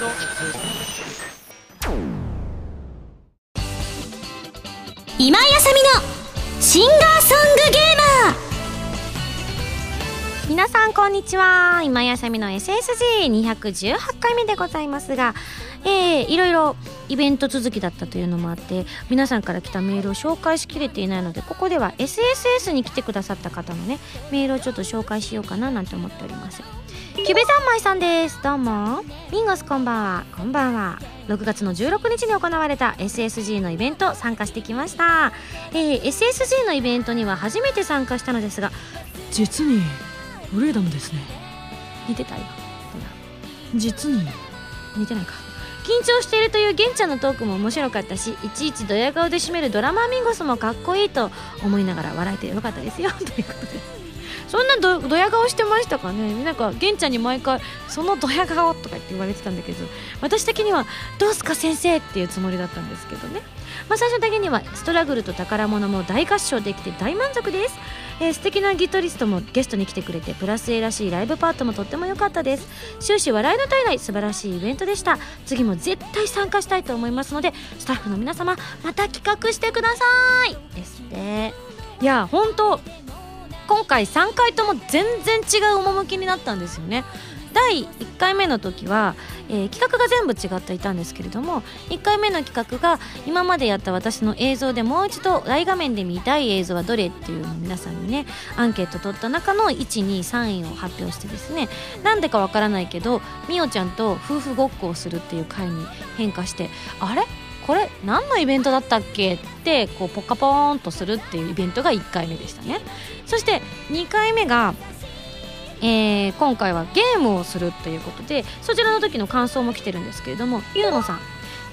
今井あさみのシンガーソングゲーマー。皆さんこんにちは。今井あさみの SSG218 回目でございますがえー、いろいろイベント続きだったというのもあって皆さんから来たメールを紹介しきれていないのでここでは SSS に来てくださった方のねメールをちょっと紹介しようかななんて思っております。キュベ三昧さんです。どうも。ミンゴスこんばんは。こんばんは。6月の16日に行われた SSG のイベント参加してきました、えー、SSG のイベントには初めて参加したのですが実にフレーダムですね。似てたよ。実に似てないか緊張しているという玄ちゃんのトークも面白かったしいちいちドヤ顔で締めるドラマミンゴスもかっこいいと思いながら笑えてよかったですよ。ということで。そんなどドヤ顔してましたかね？なんか玄ちゃんに毎回「そのドヤ顔」とか言って言われてたんだけど私的には「どうすか先生」っていうつもりだったんですけどね、まあ、最終的にはストラグルと宝物も大合唱できて大満足です。えー、素敵なギタリストもゲストに来てくれてプラス A らしいライブパートもとっても良かったです。終始笑いの絶えない素晴らしいイベントでした。次も絶対参加したいと思いますのでスタッフの皆様また企画してくださいですねいや本当今回3回とも全然違う趣になったんですよね。第1回目の時は、えー、企画が全部違っていたんですけれども1回目の企画が今までやった私の映像でもう一度大画面で見たい映像はどれっていうのを皆さんにねアンケート取った中の123位を発表してですねなんでかわからないけどみおちゃんと夫婦ごっこをするっていう回に変化してあれ？これ？何のイベントだったっけ？ってこうポカポーンとするっていうイベントが1回目でしたね。そして2回目がえー、今回はゲームをするということでそちらの時の感想も来てるんですけれどもゆうのさん。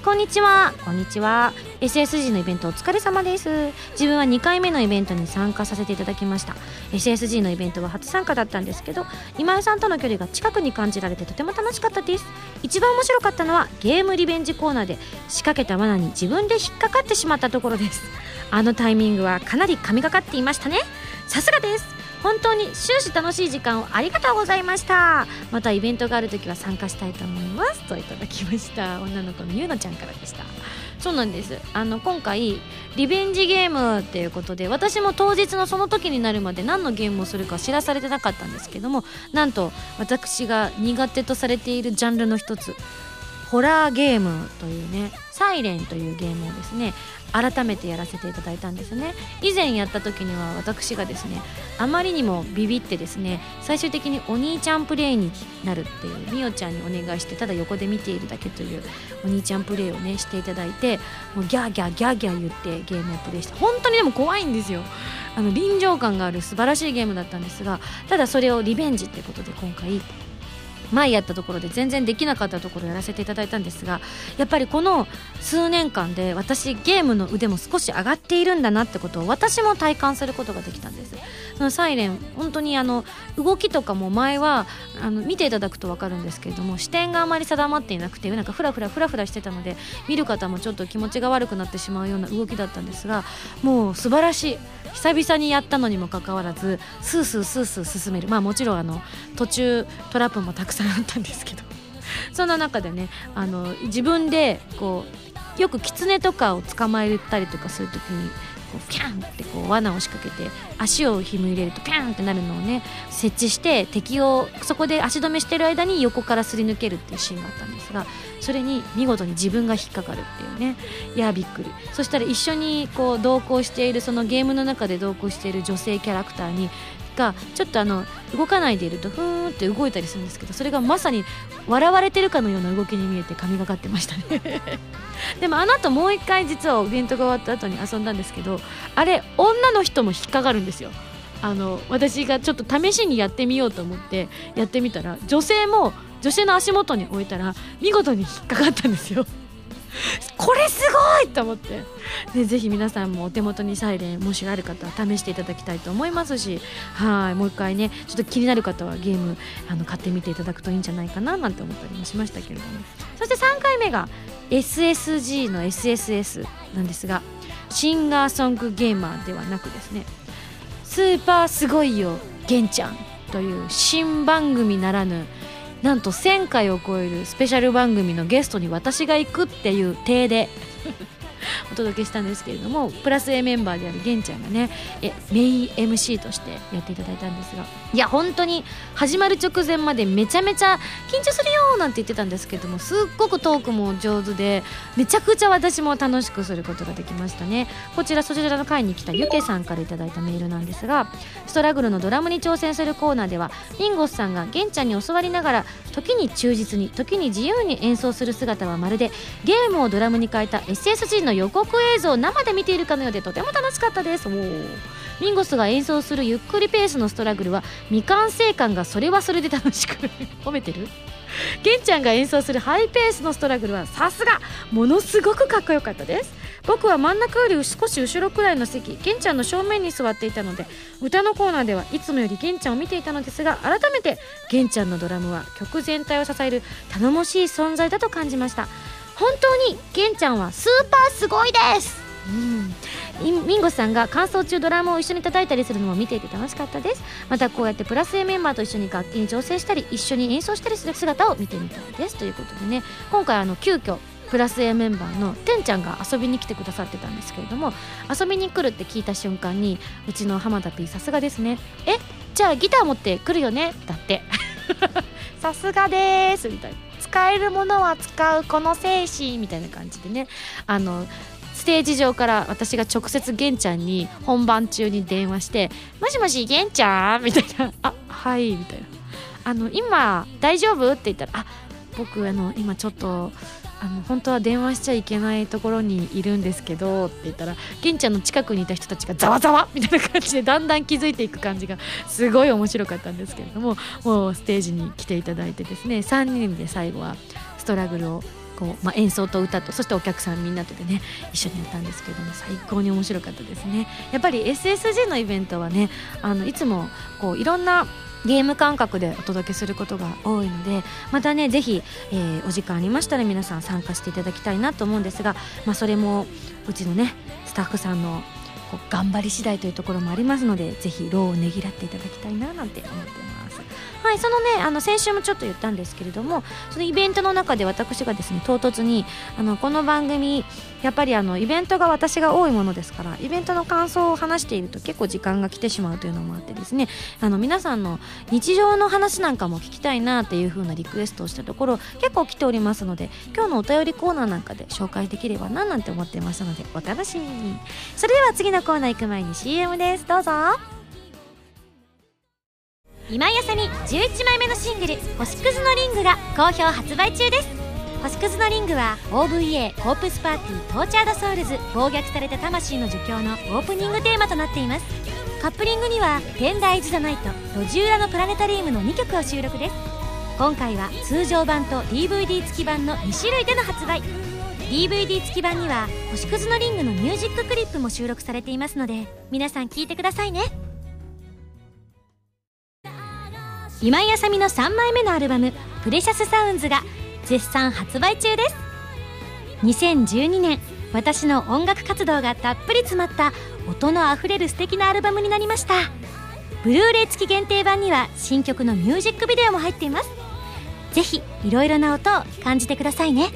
こんにちは。こんにちは。SSG のイベントお疲れ様です。自分は2回目のイベントに参加させていただきました。SSG のイベントは初参加だったんですけど今井さんとの距離が近くに感じられてとても楽しかったです。一番面白かったのはゲームリベンジコーナーで仕掛けた罠に自分で引っかかってしまったところです。あのタイミングはかなり神がかっていましたねさすがです。本当に終始楽しい時間をありがとうございました。またイベントがある時は参加したいと思いますといただきました。女の子のゆうのちゃんからでした。そうなんです。あの今回リベンジゲームっていうことで私も当日のその時になるまで何のゲームをするか知らされてなかったんですけどもなんと私が苦手とされているジャンルの一つホラーゲームというね「サイレンというゲームをですね改めてやらせていただいたんですね。以前やった時には私がですねあまりにもビビってですね最終的にお兄ちゃんプレイになるっていうみおちゃんにお願いしてただ横で見ているだけというお兄ちゃんプレイをねしていただいてもうギャーギャーギャーギャー言ってゲームをプレイして本当にでも怖いんですよ。あの臨場感がある素晴らしいゲームだったんですがただそれをリベンジってことで今回前やったところで全然できなかったところやらせていただいたんですがやっぱりこの数年間で私ゲームの腕も少し上がっているんだなってことを私も体感することができたんです。そのサイレン本当にあの動きとかも前はあの見ていただくと分かるんですけれども視点があまり定まっていなくてなんかフラフラフラフラしてたので見る方もちょっと気持ちが悪くなってしまうような動きだったんですがもう素晴らしい。久々にやったのにもかかわらずスースースースー進める。まあもちろんあの途中トラップもたくさんあったんですけど。そんな中でねあの自分でこうよくキツネとかを捕まえたりとかする時にこうピャンってこう罠を仕掛けて足を踏み入れるとピャンってなるのをね設置して敵をそこで足止めしてる間に横からすり抜けるっていうシーンがあったんですがそれに見事に自分が引っかかるっていうね。いやびっくり。そしたら一緒にこう同行しているそのゲームの中で同行している女性キャラクターにがちょっとあの動かないでいるとふーんって動いたりするんですけどそれがまさに笑われてるかのような動きに見えて神がかってましたね。でもあの後もう一回実はイベントが終わった後に遊んだんですけどあれ女の人も引っかかるんですよ。あの私がちょっと試しにやってみようと思ってやってみたら女性も女性の足元に置いたら見事に引っかかったんですよ。これすごいと思って。でぜひ皆さんもお手元にサイレンもしある方は試していただきたいと思いますしはいもう一回ねちょっと気になる方はゲームあの買ってみていただくといいんじゃないかななんて思ったりもしましたけれども。そして3回目が SSG の SSS なんですがシンガーソングゲーマーではなくですねスーパーすごいよゲンちゃんという新番組ならぬなんと1000回を超えるスペシャル番組のゲストに私が行くっていう体で お届けしたんですけれどもプラス A メンバーである玄ちゃんがねえメイン MC としてやっていただいたんですがいや本当に始まる直前までめちゃめちゃ緊張するよなんて言ってたんですけどもすっごくトークも上手でめちゃくちゃ私も楽しくすることができましたね。こちらそちらの会に来たゆけさんからいただいたメールなんですがストラグルのドラムに挑戦するコーナーではミンゴスさんが玄ちゃんに教わりながら時に忠実に時に自由に演奏する姿はまるでゲームをドラムに変えた SSG の予告映像を生で見ているかのようでとても楽しかったです。おミンゴスが演奏するゆっくりペースのストラグルは未完成感がそれはそれで楽しく 褒めてる？ケンちゃんが演奏するハイペースのストラグルはさすが。ものすごくかっこよかったです。僕は真ん中より少し後ろくらいの席ケンちゃんの正面に座っていたので歌のコーナーではいつもよりケンちゃんを見ていたのですが改めてケンちゃんのドラムは曲全体を支える頼もしい存在だと感じました。本当にケンちゃんはスーパーすごいです。うん。ミンゴさんが乾燥中ドラムを一緒に叩いたりするのも見ていて楽しかったです。またこうやってプラス A メンバーと一緒に楽器に調整したり一緒に演奏したりする姿を見てみたいです。ということでね今回あの急遽プラス A メンバーのてんちゃんが遊びに来てくださってたんですけれども遊びに来るって聞いた瞬間にうちの浜田 P さすがですね。えじゃあギター持って来るよね？だって。さすがです。みたいな。使えるものは使うこの精神みたいな感じでねあのステージ上から私が直接玄ちゃんに本番中に電話して「もしもし玄ちゃん?」みたいな「あはい」みたいな「あの今大丈夫?」って言ったら「あ僕あの今ちょっとあの本当は電話しちゃいけないところにいるんですけど」って言ったら玄ちゃんの近くにいた人たちがざわざわみたいな感じでだんだん気づいていく感じがすごい面白かったんですけれどももうステージに来ていただいてですね3人で最後はストラグルをこう、まあ、演奏と歌とそしてお客さんみんなとでね一緒にやったんですけども最高に面白かったですね。やっぱり SSG のイベントはねあのいつもこういろんなゲーム感覚でお届けすることが多いのでまたねぜひ、えーお時間ありましたら皆さん参加していただきたいなと思うんですが、まあ、それもうちのねスタッフさんの頑張り次第というところもありますのでぜひ労をねぎらっていただきたいななんて思ってます。はい、そのねあの先週もちょっと言ったんですけれどもそのイベントの中で私がですね唐突にあのこの番組やっぱりあのイベントが私が多いものですからイベントの感想を話していると結構時間が来てしまうというのもあってですねあの皆さんの日常の話なんかも聞きたいなっていう風なリクエストをしたところ結構来ておりますので今日のお便りコーナーなんかで紹介できればななんて思っていますのでお楽しみに。それでは次のコーナー行く前に CM です。どうぞ。今井麻美11枚目のシングル「星屑のリング」が好評発売中です。星屑のリングは OVA「コープスパーティー Tortured Souls 暴虐された魂の呪叫」のオープニングテーマとなっています。カップリングには「テンダイズ・ザ・ナイト」「路地裏のプラネタリウム」の2曲を収録です。今回は通常版と DVD 付き版の2種類での発売。DVD 付き版には「星屑のリング」のミュージッククリップも収録されていますので皆さん聴いてくださいね。今井あさみの3枚目のアルバム「プレシャスサウンズ」が絶賛発売中です。2012年私の音楽活動がたっぷり詰まった音のあふれる素敵なアルバムになりました。ブルーレイ付き限定版には新曲のミュージックビデオも入っています。ぜひいろいろな音を感じてくださいね。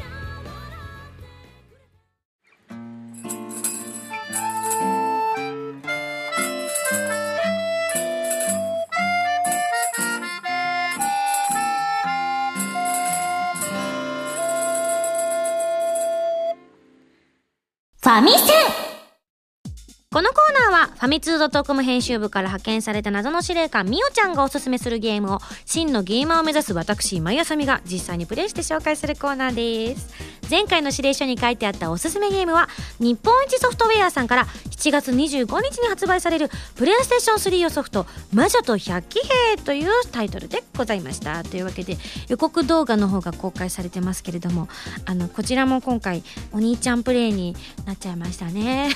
ァミセン。このコーナーはファミツートコム編集部から派遣された謎の司令官みおちゃんがおすすめするゲームを真のゲーマーを目指す私今井あさみが実際にプレイして紹介するコーナーです。前回の指令書に書いてあったおすすめゲームは日本一ソフトウェアさんから7月25日に発売されるプレイステーション3用ソフト「魔女と百鬼兵」というタイトルでございました。というわけで予告動画の方が公開されてますけれどもあのこちらも今回お兄ちゃんプレイになっちゃいましたね。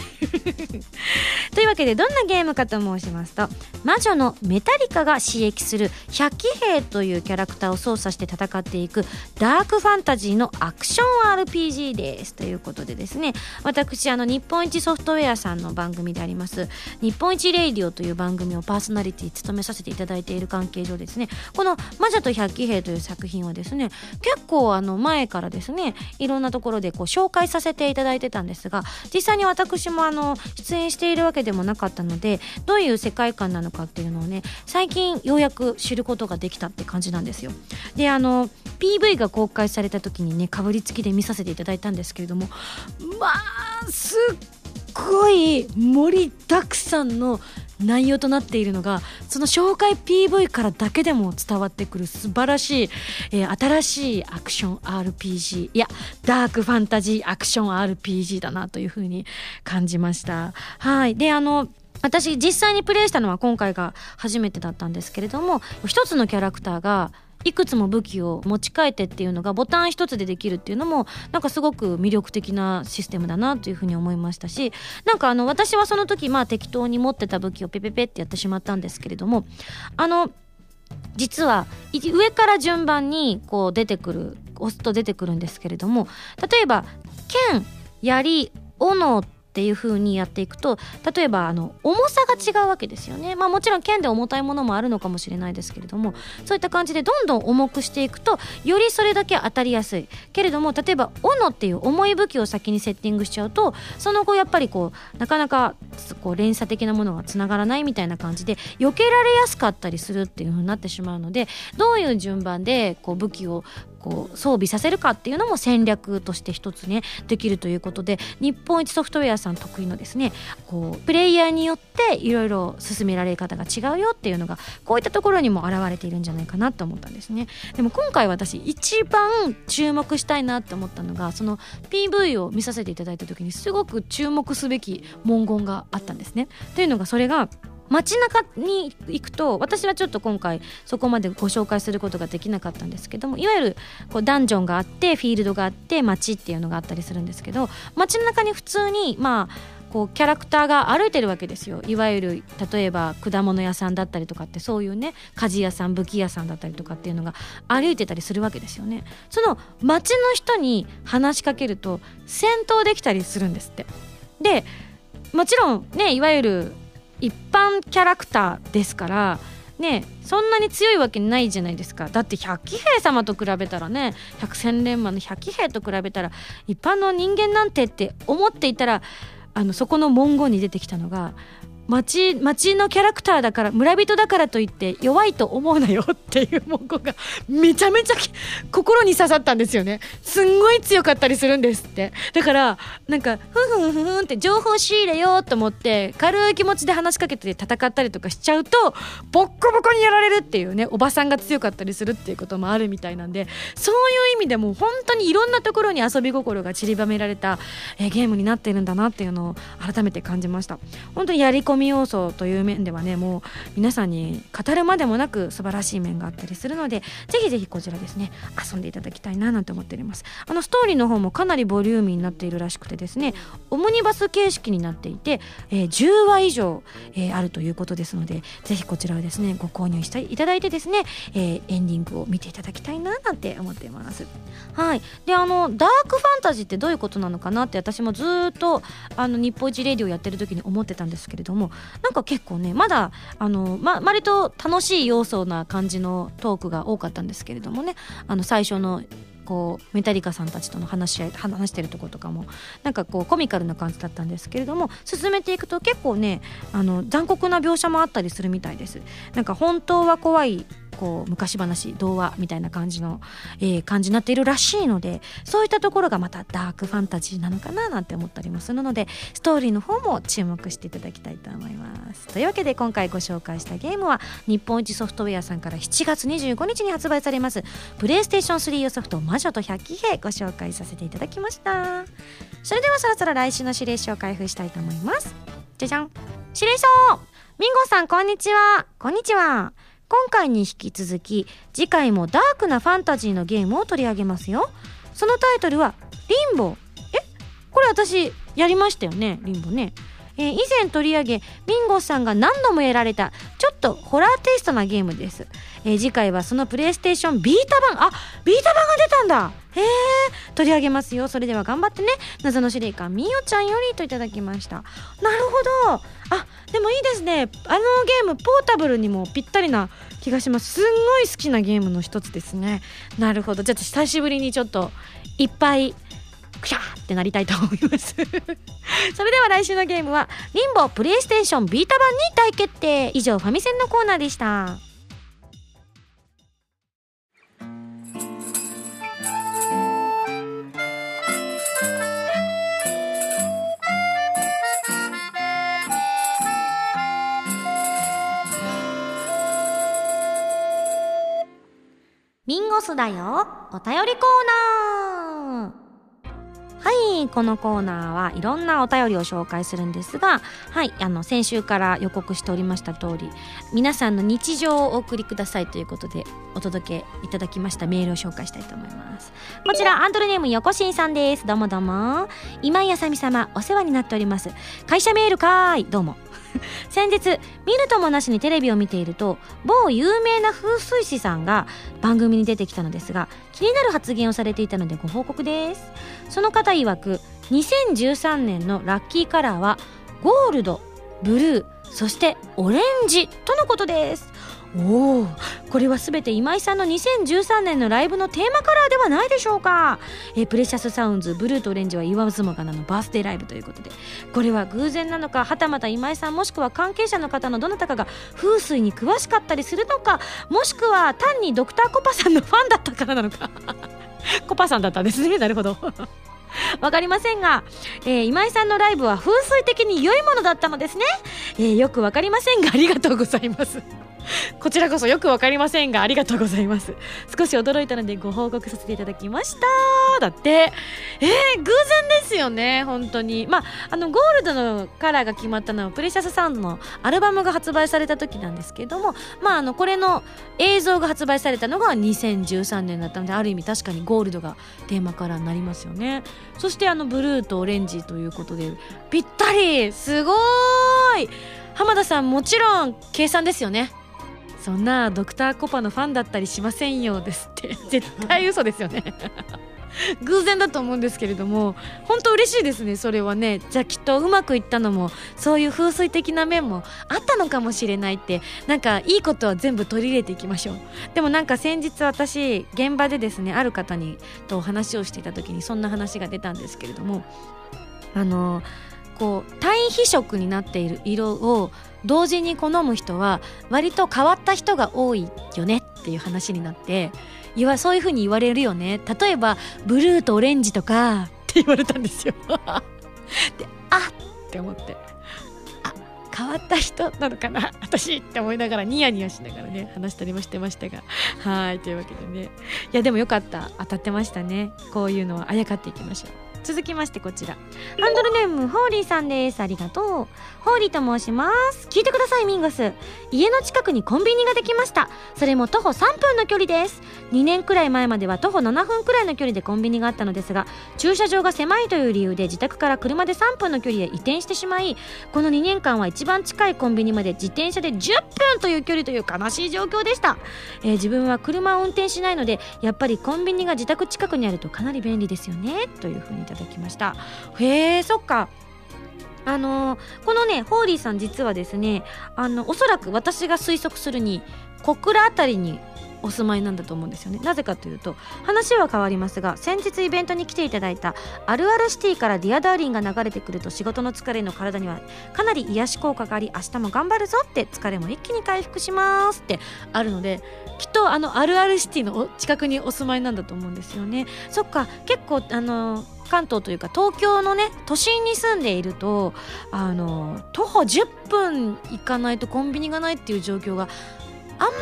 というわけでどんなゲームかと申しますと魔女のメタリカが指揮する百鬼兵というキャラクターを操作して戦っていくダークファンタジーのアクション RPG P. G. ですということでですね私あの日本一ソフトウェアさんの番組であります「日本一レイディオ」という番組をパーソナリティ務めさせていただいている関係上ですねこの「魔女と百鬼兵」という作品はですね結構あの前からですねいろんなところでこう紹介させていただいてたんですが実際に私もあの出演しているわけでもなかったのでどういう世界観なのかっていうのをね最近ようやく知ることができたって感じなんですよ。であの PV が公開された時にねかぶりつきで見させていただいたんですけれどもまあすっごい盛りだくさんの内容となっているのがその紹介 PV からだけでも伝わってくる素晴らしい、えー新しいアクション RPG いやダークファンタジーアクション RPG だなというふうに感じました。はい。であの私実際にプレイしたのは今回が初めてだったんですけれども一つのキャラクターがいくつも武器を持ち替えてっていうのがボタン一つでできるっていうのもなんかすごく魅力的なシステムだなというふうに思いましたしなんかあの私はその時まあ適当に持ってた武器をペペペってやってしまったんですけれどもあの実は上から順番にこう出てくる押すと出てくるんですけれども例えば剣槍斧っていう風にやっていくと例えばあの重さが違うわけですよね。まあもちろん剣で重たいものもあるのかもしれないですけれどもそういった感じでどんどん重くしていくとよりそれだけ当たりやすい。けれども例えば斧っていう重い武器を先にセッティングしちゃうとその後やっぱりこうなかなかこう連鎖的なものがつながらないみたいな感じで避けられやすかったりするっていう風になってしまうのでどういう順番でこう武器をこう装備させるかっていうのも戦略として一つねできるということで日本一ソフトウェアさん得意のですねこうプレイヤーによっていろいろ進められ方が違うよっていうのがこういったところにも現れているんじゃないかなと思ったんですね。でも今回私一番注目したいなって思ったのがその PV を見させていただいた時にすごく注目すべき文言があったんですね。というのがそれが街中に行くと私はちょっと今回そこまでご紹介することができなかったんですけどもいわゆるこうダンジョンがあってフィールドがあって街っていうのがあったりするんですけど街の中に普通にまあこうキャラクターが歩いてるわけですよ。いわゆる例えば果物屋さんだったりとかってそういうね鍛冶屋さん武器屋さんだったりとかっていうのが歩いてたりするわけですよね。その街の人に話しかけると戦闘できたりするんですって。でもちろんねいわゆる一般キャラクターですからねそんなに強いわけないじゃないですか。だって百鬼兵様と比べたらね百戦錬磨の百鬼兵と比べたら一般の人間なんてって思っていたらあのそこの文言に出てきたのが町町のキャラクターだから村人だからといって弱いと思うなよっていう文言がめちゃめちゃ心に刺さったんですよね。すんごい強かったりするんですって。だからなんかふんふんふんって情報仕入れようと思って軽い気持ちで話しかけて戦ったりとかしちゃうとボッコボコにやられるっていうねおばさんが強かったりするっていうこともあるみたいなんでそういう意味でも本当にいろんなところに遊び心が散りばめられた、えーゲームになっているんだなっていうのを改めて感じました。本当にやり込み要素という面ではねもう皆さんに語るまでもなく素晴らしい面があったりするのでぜひぜひこちらですね遊んでいただきたいななんて思っております。あのストーリーの方もかなりボリューミーになっているらしくてですねオムニバス形式になっていて、えー10話以上、えーあるということですのでぜひこちらをですねご購入していただいてですね、えーエンディングを見ていただきたいななんて思っています。はい。であのダークファンタジーってどういうことなのかなって私もずっとあの日本一レディオやってる時に思ってたんですけれどもなんか結構ねまだあの、ま、割と楽しい要素な感じのトークが多かったんですけれどもね。あの最初のこうメタリカさんたちとの話し合い話してるとことかもなんかこうコミカルな感じだったんですけれども進めていくと結構ねあの残酷な描写もあったりするみたいです。なんか本当は怖いこう昔話童話みたいな感じの、えー感じになっているらしいのでそういったところがまたダークファンタジーなのかななんて思ったりもするのでストーリーの方も注目していただきたいと思います。というわけで今回ご紹介したゲームは日本一ソフトウェアさんから7月25日に発売されますプレイステーション3用ソフト魔女と百鬼兵ご紹介させていただきました。それではそろそろ来週の指令書を開封したいと思います。じゃじゃん。指令書。ミンゴさんこんにちは。こんにちは。今回に引き続き次回もダークなファンタジーのゲームを取り上げますよ。そのタイトルはリンボえ？これ私やりましたよね？リンボね。えー以前取り上げミンゴさんが何度もやられたちょっとホラーテイストなゲームです、えー次回はそのプレイステーションビータ版。あビータ版が出たんだ。へえ取り上げますよ。それでは頑張ってね。謎の司令官みよちゃんよりといただきました。なるほど。あでもいいですね。あのゲームポータブルにもぴったりな気がします。すんごい好きなゲームの一つですね。なるほど。じゃあ久しぶりにちょっといっぱいクシャーってなりたいと思います。それでは来週のゲームはリンボプレイステーションビータ版に大決定。以上ファミセンのコーナーでした。ミンゴスだよ。お便りコーナー。はいこのコーナーはいろんなお便りを紹介するんですがはいあの先週から予告しておりました通り皆さんの日常をお送りくださいということでお届けいただきました。メールを紹介したいと思います。こちらアンドルネーム横新さんです。どうもどうも。今井あさみ様お世話になっております。会社メールかーい。どうも 先日見るともなしにテレビを見ていると某有名な風水師さんが番組に出てきたのですが気になる発言をされていたのでご報告です。その方曰く2013年のラッキーカラーはゴールドブルーそしてオレンジとのことです。おおこれは全て今井さんの2013年のライブのテーマカラーではないでしょうか。えプレシャスサウンズブルーとオレンジは言わずもがなのバースデーライブということでこれは偶然なのかはたまた今井さんもしくは関係者の方のどなたかが風水に詳しかったりするのかもしくは単にドクターコパさんのファンだったからなのか。コパさんだったんですね。なるほど。わかりませんが、えー、今井さんのライブは風水的に良いものだったのですね、えー、よくわかりませんがありがとうございます。こちらこそよくわかりませんがありがとうございます。少し驚いたのでご報告させていただきました。だってえー、偶然ですよね本当に。まああのゴールドのカラーが決まったのはプレシャスサウンドのアルバムが発売された時なんですけどもまああのこれの映像が発売されたのが2013年だったのである意味確かにゴールドがテーマカラーになりますよね。そしてあのブルーとオレンジということでぴったり。すごーい。浜田さんもちろん計算ですよね。そんなドクターコパのファンだったりしませんよですって。絶対嘘ですよね。偶然だと思うんですけれども本当嬉しいですねそれはね。じゃあきっとうまくいったのもそういう風水的な面もあったのかもしれないってなんかいいことは全部取り入れていきましょう。でもなんか先日私現場でですねある方にと話をしていた時にそんな話が出たんですけれどもあのこう単位非色になっている色を同時に好む人は割と変わった人が多いよねっていう話になって言わそういう風に言われるよね。例えばブルーとオレンジとかって言われたんですよ。であって思って。あ変わった人なのかな？私って思いながらニヤニヤしながらね話したりもしてましたが。はいというわけでね。いやでもよかった。当たってましたね。こういうのはあやかっていきましょう。続きましてこちら。ハンドルネームホーリーさんです。ありがとう。ホーリーと申します。聞いてくださいミンゴス。家の近くにコンビニができました。それも徒歩3分の距離です。2年くらい前までは徒歩7分くらいの距離でコンビニがあったのですが駐車場が狭いという理由で自宅から車で3分の距離へ移転してしまいこの2年間は一番近いコンビニまで自転車で10分という距離という悲しい状況でした、えー、自分は車を運転しないのでやっぱりコンビニが自宅近くにあるとかなり便利ですよね。というふうにいた。ただきました。へえそっか。あの、このねホーリーさん実はですねあのおそらく私が推測するに小倉辺りにお住まいなんだと思うんですよね。なぜかというと話は変わりますが先日イベントに来ていただいたあるあるシティから Dear Darling が流れてくると仕事の疲れの体にはかなり癒し効果があり明日も頑張るぞって疲れも一気に回復しますってあるのできっとあのあるあるシティの近くにお住まいなんだと思うんですよね。そっか結構あの関東というか東京のね都心に住んでいるとあの徒歩10分行かないとコンビニがないっていう状況があんま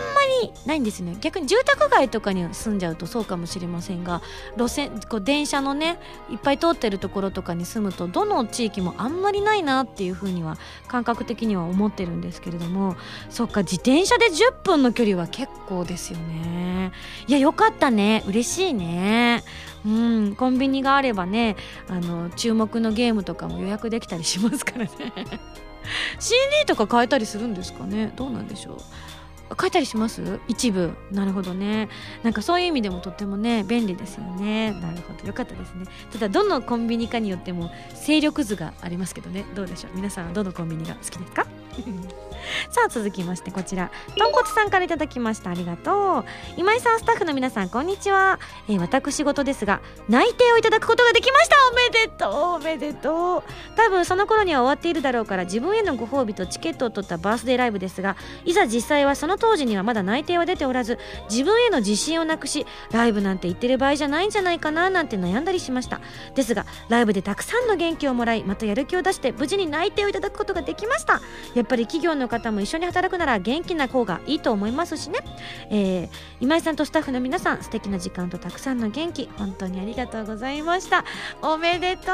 りないんですね。逆に住宅街とかに住んじゃうとそうかもしれませんが路線こう電車のねいっぱい通ってるところとかに住むとどの地域もあんまりないなっていうふうには感覚的には思ってるんですけれどもそっか自転車で10分の距離は結構ですよね。いやよかったね。嬉しいね。うん。コンビニがあればねあの注目のゲームとかも予約できたりしますからね。CD とか買えたりするんですかね。どうなんでしょう。書いたりします？一部。なるほどね。なんかそういう意味でもとってもね便利ですよね。なるほど。よかったですね。ただどのコンビニかによっても勢力図がありますけどね。どうでしょう？皆さんはどのコンビニが好きですか？さあ続きましてこちら。とんこつさんからいただきました。ありがとう。今井さんスタッフの皆さんこんにちは、えー、私事ですが内定をいただくことができました。おめでとうおめでとう。多分その頃には終わっているだろうから自分へのご褒美とチケットを取ったバースデーライブですがいざ実際はその当時にはまだ内定は出ておらず自分への自信をなくしライブなんて言ってる場合じゃないんじゃないかななんて悩んだりしました。ですがライブでたくさんの元気をもらいまたやる気を出して無事に内定をいただくことができました。やっぱり企業の方も一緒に働くなら元気な方がいいと思いますしね、えー、今井さんとスタッフの皆さん素敵な時間とたくさんの元気本当にありがとうございました。おめでと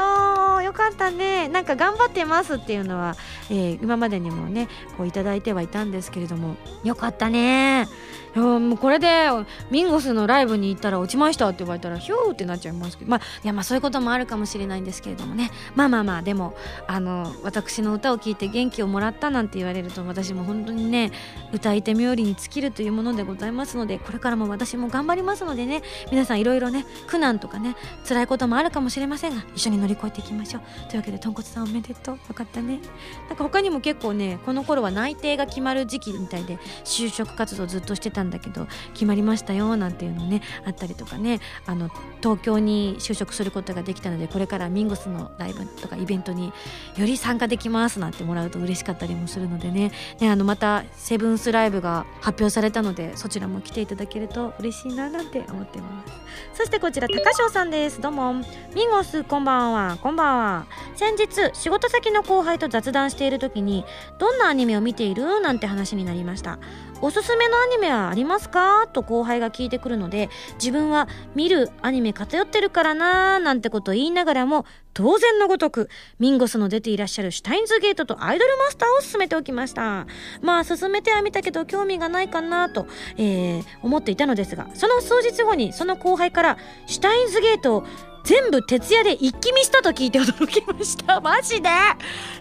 う。よかったね。なんか頑張ってますっていうのは、えー、今までにもねこういただいてはいたんですけれども。よかったね。もうこれでミンゴスのライブに行ったら落ちましたって言われたらヒューってなっちゃいますけど。まあいやまあそういうこともあるかもしれないんですけれどもね。まあまあまあでもあの私の歌を聴いて元気をもらったなんて言われると私も本当にね歌い手冥利に尽きるというものでございますのでこれからも私も頑張りますのでね皆さんいろいろね苦難とかね辛いこともあるかもしれませんが一緒に乗り越えていきましょう。というわけでとんこつさんおめでとう。よかったね。なんか他にも結構ねこの頃は内定が決まる時期みたいで就職活動ずっとしてたんだけど決まりましたよなんていうのねあったりとかね。あの東京に就職することができたのでこれからミンゴスのライブとかイベントにより参加できますなんてもらうと嬉しかったりもするのでね。ねあのまたセブンスライブが発表されたのでそちらも来ていただけると嬉しいななんて思ってます。そしてこちら高翔さんです。どうも。ミンゴスこんばんは。こんばんは。先日仕事先の後輩と雑談している時にどんなアニメを見ている？なんて話になりました。おすすめのアニメはありますか？と後輩が聞いてくるので自分は見るアニメ偏ってるからなーなんてこと言いながらも当然のごとくミンゴスの出ていらっしゃるシュタインズゲートとアイドルマスターを進めておきました。まあ進めてはみたけど興味がないかなと、えー、思っていたのですがその数日後にその後輩からシュタインズゲートを全部徹夜で一気見したと聞いて驚きました。マジで？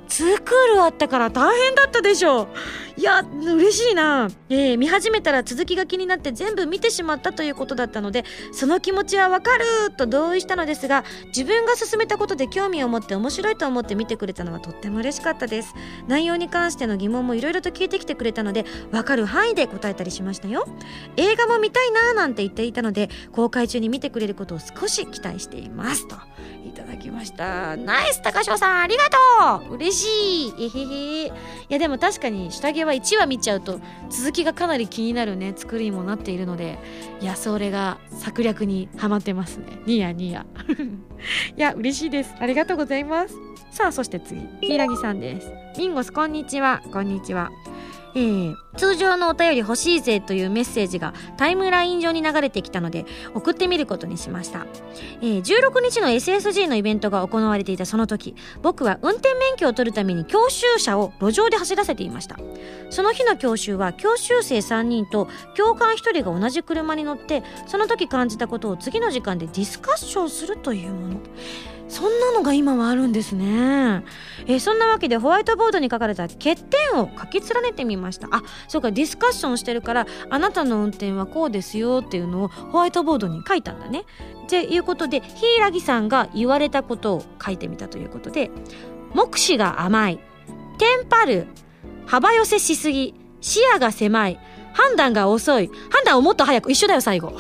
ツークールあったから大変だったでしょいや嬉しいな、えー、見始めたら続きが気になって全部見てしまったということだったのでその気持ちはわかると同意したのですが自分が進めたことで興味を持って面白いと思って見てくれたのはとっても嬉しかったです。内容に関しての疑問もいろいろと聞いてきてくれたのでわかる範囲で答えたりしましたよ。映画も見たいなーなんて言っていたので公開中に見てくれることを少し期待しています。ます。といただきました。ナイス高翔さんありがとう。嬉しい。えへへ。いやでも確かに下着は1話見ちゃうと続きがかなり気になるね作りにもなっているのでいやそれが策略にはまってますね。ニヤニヤ。いや嬉しいです。ありがとうございます。さあそして次。柊さんです。ミンゴスこんにちは。こんにちは。えー、通常のお便り欲しいぜというメッセージがタイムライン上に流れてきたので送ってみることにしました、えー、16日の SSG のイベントが行われていたその時僕は運転免許を取るために教習車を路上で走らせていました。その日の教習は教習生3人と教官1人が同じ車に乗ってその時感じたことを次の時間でディスカッションするというもの。そんなのが今はあるんですね。え、そんなわけでホワイトボードに書かれた欠点を書き連ねてみました。あ、そうか、ディスカッションしてるから、あなたの運転はこうですよっていうのをホワイトボードに書いたんだね。っていうことで、柊さんが言われたことを書いてみたということで、目視が甘い、テンパる、幅寄せしすぎ、視野が狭い、判断が遅い、判断をもっと早く、一緒だよ、最後。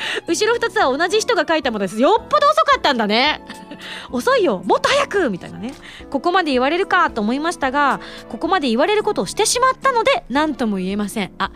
後ろ2つは同じ人が書いたものです。よっぽど遅かったんだね。遅いよもっと早くみたいなね。ここまで言われるかと思いましたが、ここまで言われることをしてしまったので、何とも言えません。あ、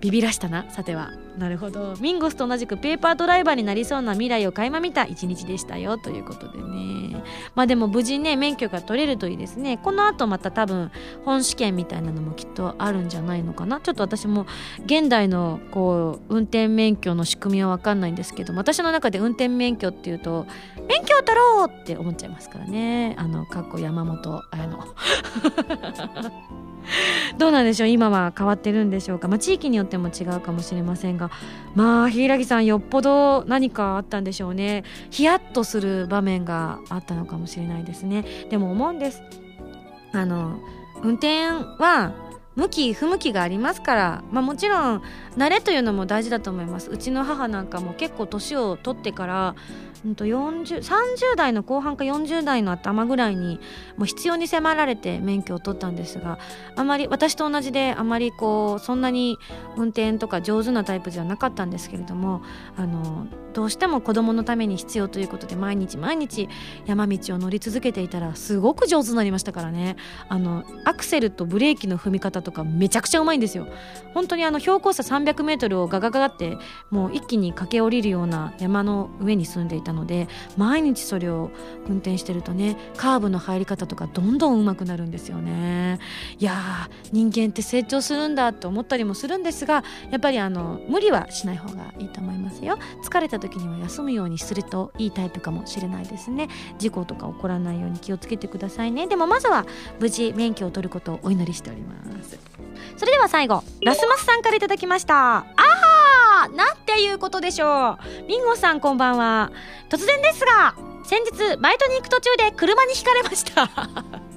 ビビらしたな、さては。なるほど。ミンゴスと同じくペーパードライバーになりそうな未来を垣間見た一日でしたよ。ということでね。まあでも無事ね免許が取れるといいですね。この後また多分本試験みたいなのもきっとあるんじゃないのかな。ちょっと私も現代のこう運転免許の仕組みは分かんないんですけど私の中で運転免許っていうと免許を取ろうって思っちゃいますからね。あのかっこ山本綾乃。どうなんでしょう？今は変わってるんでしょうか、まあ、地域によっても違うかもしれませんが。まあ柊さんよっぽど何かあったんでしょうね。ヒヤッとする場面があったのかもしれないですね。でも思うんです。あの運転は向き不向きがありますから、まあ、もちろん慣れというのも大事だと思います。うちの母なんかも結構年を取ってからうんと40 30代の後半か40代の頭ぐらいにもう必要に迫られて免許を取ったんですがあまり私と同じであまりこうそんなに運転とか上手なタイプじゃなかったんですけれどもあのどうしても子供のために必要ということで毎日毎日山道を乗り続けていたらすごく上手になりましたからね。あのアクセルとブレーキの踏み方とかめちゃくちゃうまいんですよ。本当にあの標高差 300m をガガガガってもう一気に駆け下りるような山の上に住んでいたので毎日それを運転してるとねカーブの入り方とかどんどん上手くなるんですよね。いやー人間って成長するんだって思ったりもするんですがやっぱりあの無理はしない方がいいと思いますよ。疲れた時には休むようにするといいタイプかもしれないですね。事故とか起こらないように気をつけてくださいね。でもまずは無事免許を取ることをお祈りしております。それでは最後ラスマスさんからいただきました。あーなんていうことでしょう。ミンゴさんこんばんは。突然ですが先日バイトに行く途中で車にひかれました。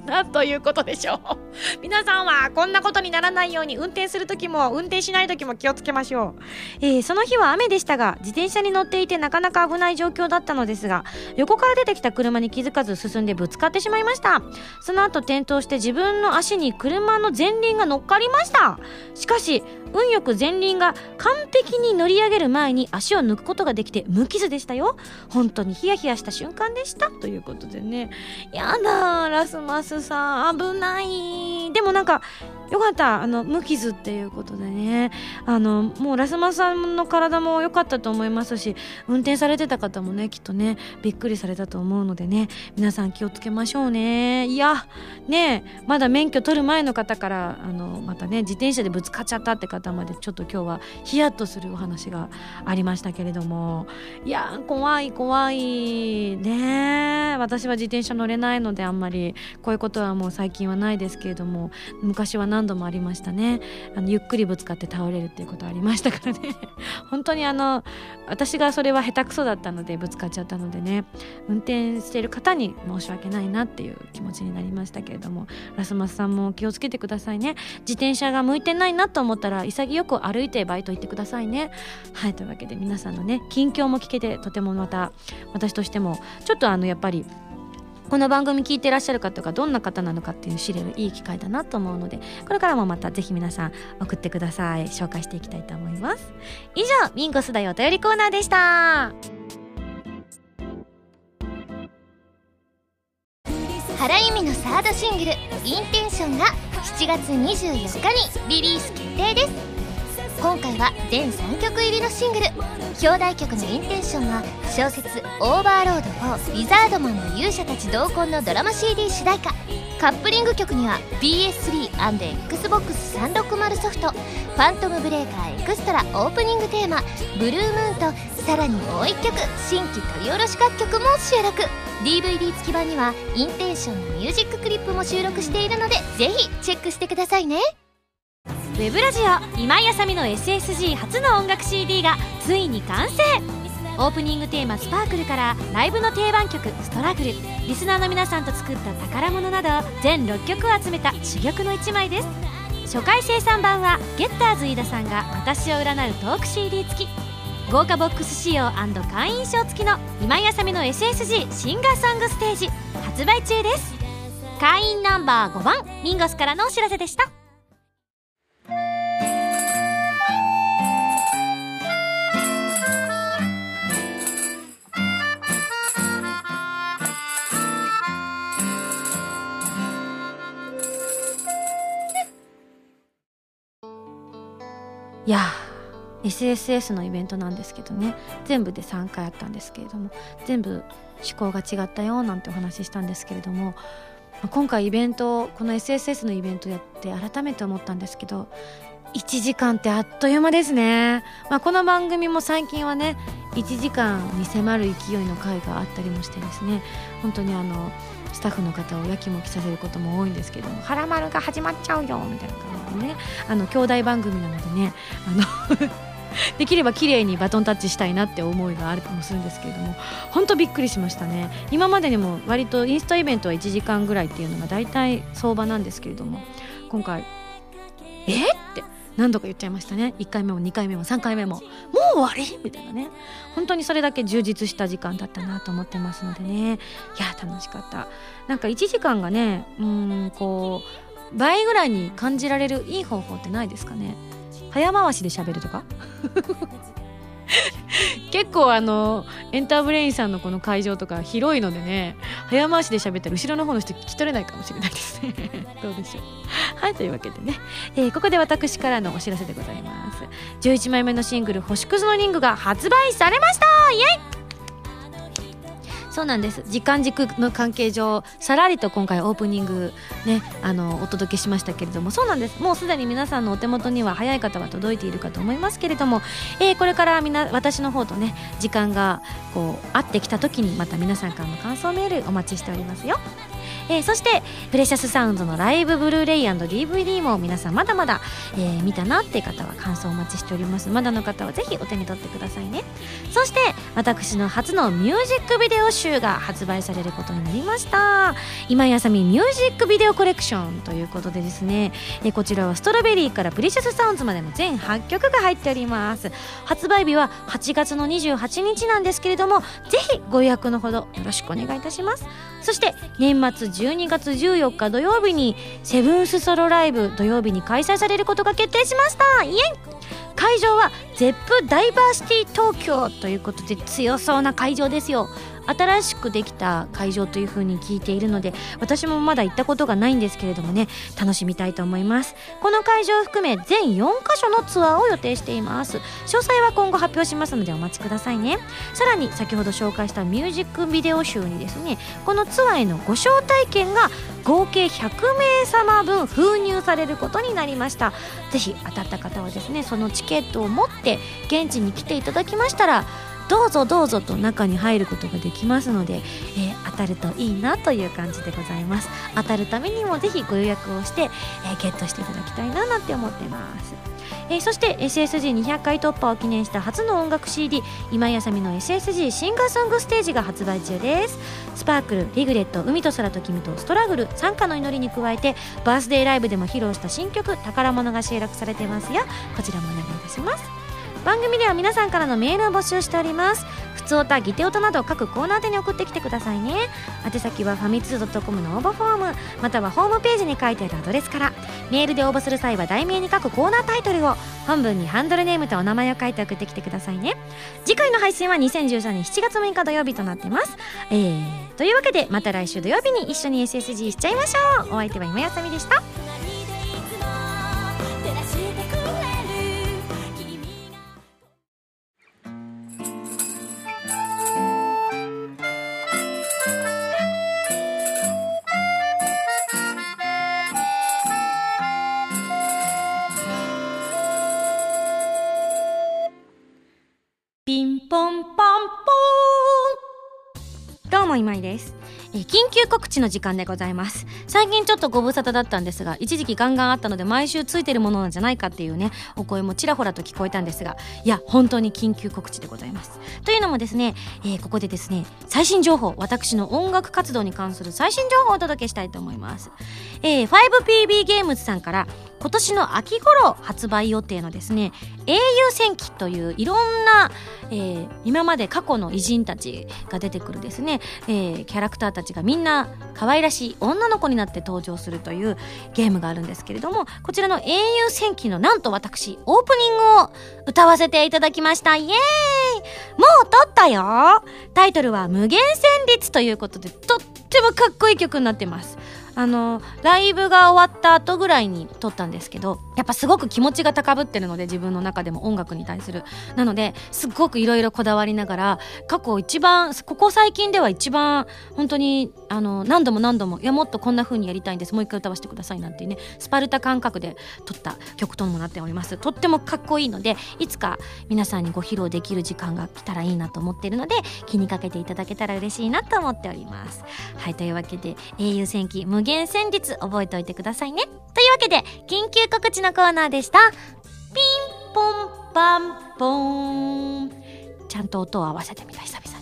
なんということでしょう。皆さんはこんなことにならないように運転する時も運転しない時も気をつけましょう、えーその日は雨でしたが自転車に乗っていてなかなか危ない状況だったのですが横から出てきた車に気づかず進んでぶつかってしまいました。その後転倒して自分の足に車の前輪が乗っかりました。しかし運よく前輪が完璧に乗り上げる前に足を抜くことができて無傷でしたよ。本当にヒヤヒヤした瞬間でした。ということでね。やだラスマス。さん危ない。でもなんかよかった。あの無傷っていうことでね。あのもうラスマさんの体も良かったと思いますし運転されてた方もねきっとねびっくりされたと思うのでね。皆さん気をつけましょうね。いやねまだ免許取る前の方からあのまたね自転車でぶつかっちゃったって方までちょっと今日はヒヤッとするお話がありましたけれども。いや怖い怖い。ね私は自転車乗れないのであんまりこういうことはもう最近はないですけれども昔は何度もありましたね。あのゆっくりぶつかって倒れるっていうことありましたからね。本当にあの私がそれは下手くそだったのでぶつかっちゃったのでね。運転している方に申し訳ないなっていう気持ちになりましたけれどもラスマスさんも気をつけてくださいね。自転車が向いてないなと思ったら潔く歩いてバイト行ってくださいね。はいというわけで皆さんのね近況も聞けてとてもまた私としてもちょっとあのやっぱりこの番組聞いてらっしゃる方がどんな方なのかっていう知れるいい機会だなと思うのでこれからもまたぜひ皆さん送ってください。紹介していきたいと思います。以上ミンゴスだよお便りコーナーでした。原由美のサードシングル「インテンション」が7月24日にリリース決定です。今回は全3曲入りのシングル。表題曲の「インテンション」は小説「オーバーロード4リザードマンの勇者たち同梱」のドラマ CD 主題歌。カップリング曲には PS3&Xbox360 ソフト「ファントムブレーカーエクストラ」オープニングテーマ「ブルームーン」とさらにもう1曲新規録り下ろし楽曲も収録。DVD 付き版にはインテンションのミュージッククリップも収録しているのでぜひチェックしてくださいね。ウェブラジオ今井あさみの SSG 初の音楽 CD がついに完成。オープニングテーマ「スパークル」からライブの定番曲「ストラグル」リスナーの皆さんと作った宝物など全6曲を集めた珠玉の1枚です。初回生産版はゲッターズ飯田さんが私を占うトーク CD 付き。豪華ボックス仕様会員証付きの今井あさみの SSG シンガーソングステージ発売中です。会員ナンバー5番ミンゴスからのお知らせでした。いや SSS のイベントなんですけどね。全部で3回あったんですけれども。全部趣向が違ったよなんてお話ししたんですけれども。今回イベントこの SSS のイベントやって改めて思ったんですけど1時間ってあっという間ですね、まあ、この番組も最近はね1時間に迫る勢いの回があったりもしてですね。本当にあのスタッフの方をやきもきさせることも多いんですけども「はらまるが始まっちゃうよ」みたいな感じでねあの兄弟番組なのでねあの できれば綺麗にバトンタッチしたいなって思いがあるかもするんですけれども本当びっくりしましたね。今までにも割とインスタイベントは1時間ぐらいっていうのが大体相場なんですけれども今回えって何度か言っちゃいましたね。1回目も2回目も3回目も。もう終わり？みたいなね。本当にそれだけ充実した時間だったなと思ってますのでね。いや楽しかった。なんか1時間がねうんこう倍ぐらいに感じられるいい方法ってないですかね。早回しで喋るとか？結構あのエンターブレインさんのこの会場とか広いのでね早回しで喋ったら後ろの方の人聞き取れないかもしれないですね。どうでしょう。はいというわけでね、えーここで私からのお知らせでございます。11枚目のシングル「星屑のリング」が発売されました。イエイそうなんです。時間軸の関係上さらりと今回オープニングねあのお届けしましたけれども。そうなんです。もうすでに皆さんのお手元には早い方は届いているかと思いますけれども、えーこれからみ私の方とね時間がこう合ってきた時にまた皆さんからの感想メールお待ちしておりますよ。えーそしてプレシャスサウンドのライブブルーレイ &DVD も皆さんまだまだ、えー見たなって方は感想お待ちしております。まだの方はぜひお手に取ってくださいね。そして私の初のミュージックビデオ集が発売されることになりました。今井あさみミュージックビデオコレクションということでですね。えーこちらはストロベリーからプレシャスサウンズまでの全8曲が入っております。発売日は8月の28日なんですけれどもぜひご予約のほどよろしくお願いいたします。そして年末12月14日土曜日にセブンスソロライブ土曜日に開催されることが決定しました。イエイ会場はゼップダイバーシティ東京ということで強そうな会場ですよ。新しくできた会場というふうに聞いているので私もまだ行ったことがないんですけれどもね楽しみたいと思います。この会場を含め全4カ所のツアーを予定しています。詳細は今後発表しますのでお待ちくださいね。さらに先ほど紹介したミュージックビデオ集にですねこのツアーへのご招待券が合計100名様分封入されることになりました。ぜひ当たった方はですねそのチケットを持って現地に来ていただきましたらどうぞどうぞと中に入ることができますので、えー当たるといいなという感じでございます。当たるためにもぜひご予約をして、えーゲットしていただきたいななんて思ってます。えーそして SSG200 回突破を記念した初の音楽 CD 今井あさみの SSG シンガーソングステージが発売中です。スパークルリグレット海と空と君とストラグル参加の祈りに加えてバースデーライブでも披露した新曲宝物が収録されてますよ。こちらもお願いいたします。番組では皆さんからのメールを募集しております。普通歌ギテオタなど各コーナー宛に送ってきてくださいね。宛先はファミツー .com の応募フォームまたはホームページに書いてあるアドレスから。メールで応募する際は題名に書くコーナータイトルを本文にハンドルネームとお名前を書いて送ってきてくださいね。次回の配信は2013年7月6日土曜日となってます。えー、というわけでまた来週土曜日に一緒に SSG しちゃいましょう。お相手は今やさみでした。Ay, です、え緊急告知の時間でございます。最近ちょっとご無沙汰だったんですが一時期ガンガンあったので毎週ついてるものなんじゃないかっていうねお声もちらほらと聞こえたんですがいや本当に緊急告知でございます。というのもですね、えーここでですね最新情報私の音楽活動に関する最新情報をお届けしたいと思います。えー 5PB ゲームズさんから今年の秋頃発売予定のですね英雄戦記といういろんな、えー今まで過去の偉人たちが出てくるですね、えーキャラクターたちがみんな可愛らしい女の子になって登場するというゲームがあるんですけれどもこちらの英雄戦記のなんと私オープニングを歌わせていただきました。イエーイ。もう撮ったよ。タイトルは無限旋律ということでとってもかっこいい曲になってます。あのライブが終わった後ぐらいに撮ったんですけどやっぱすごく気持ちが高ぶってるので自分の中でも音楽に対する。なのですっごくいろいろこだわりながら過去一番ここ最近では一番本当にあの何度も何度もいやもっとこんな風にやりたいんですもう一回歌わせてくださいなんていうねスパルタ感覚で撮った曲ともなっております。とってもかっこいいのでいつか皆さんにご披露できる時間が来たらいいなと思っているので気にかけていただけたら嬉しいなと思っております。はいというわけで英雄戦記無限戦術覚えておいてくださいね。というわけで緊急告知のコーナーでした。ピンポンパンポーン。ちゃんと音を合わせてみた久々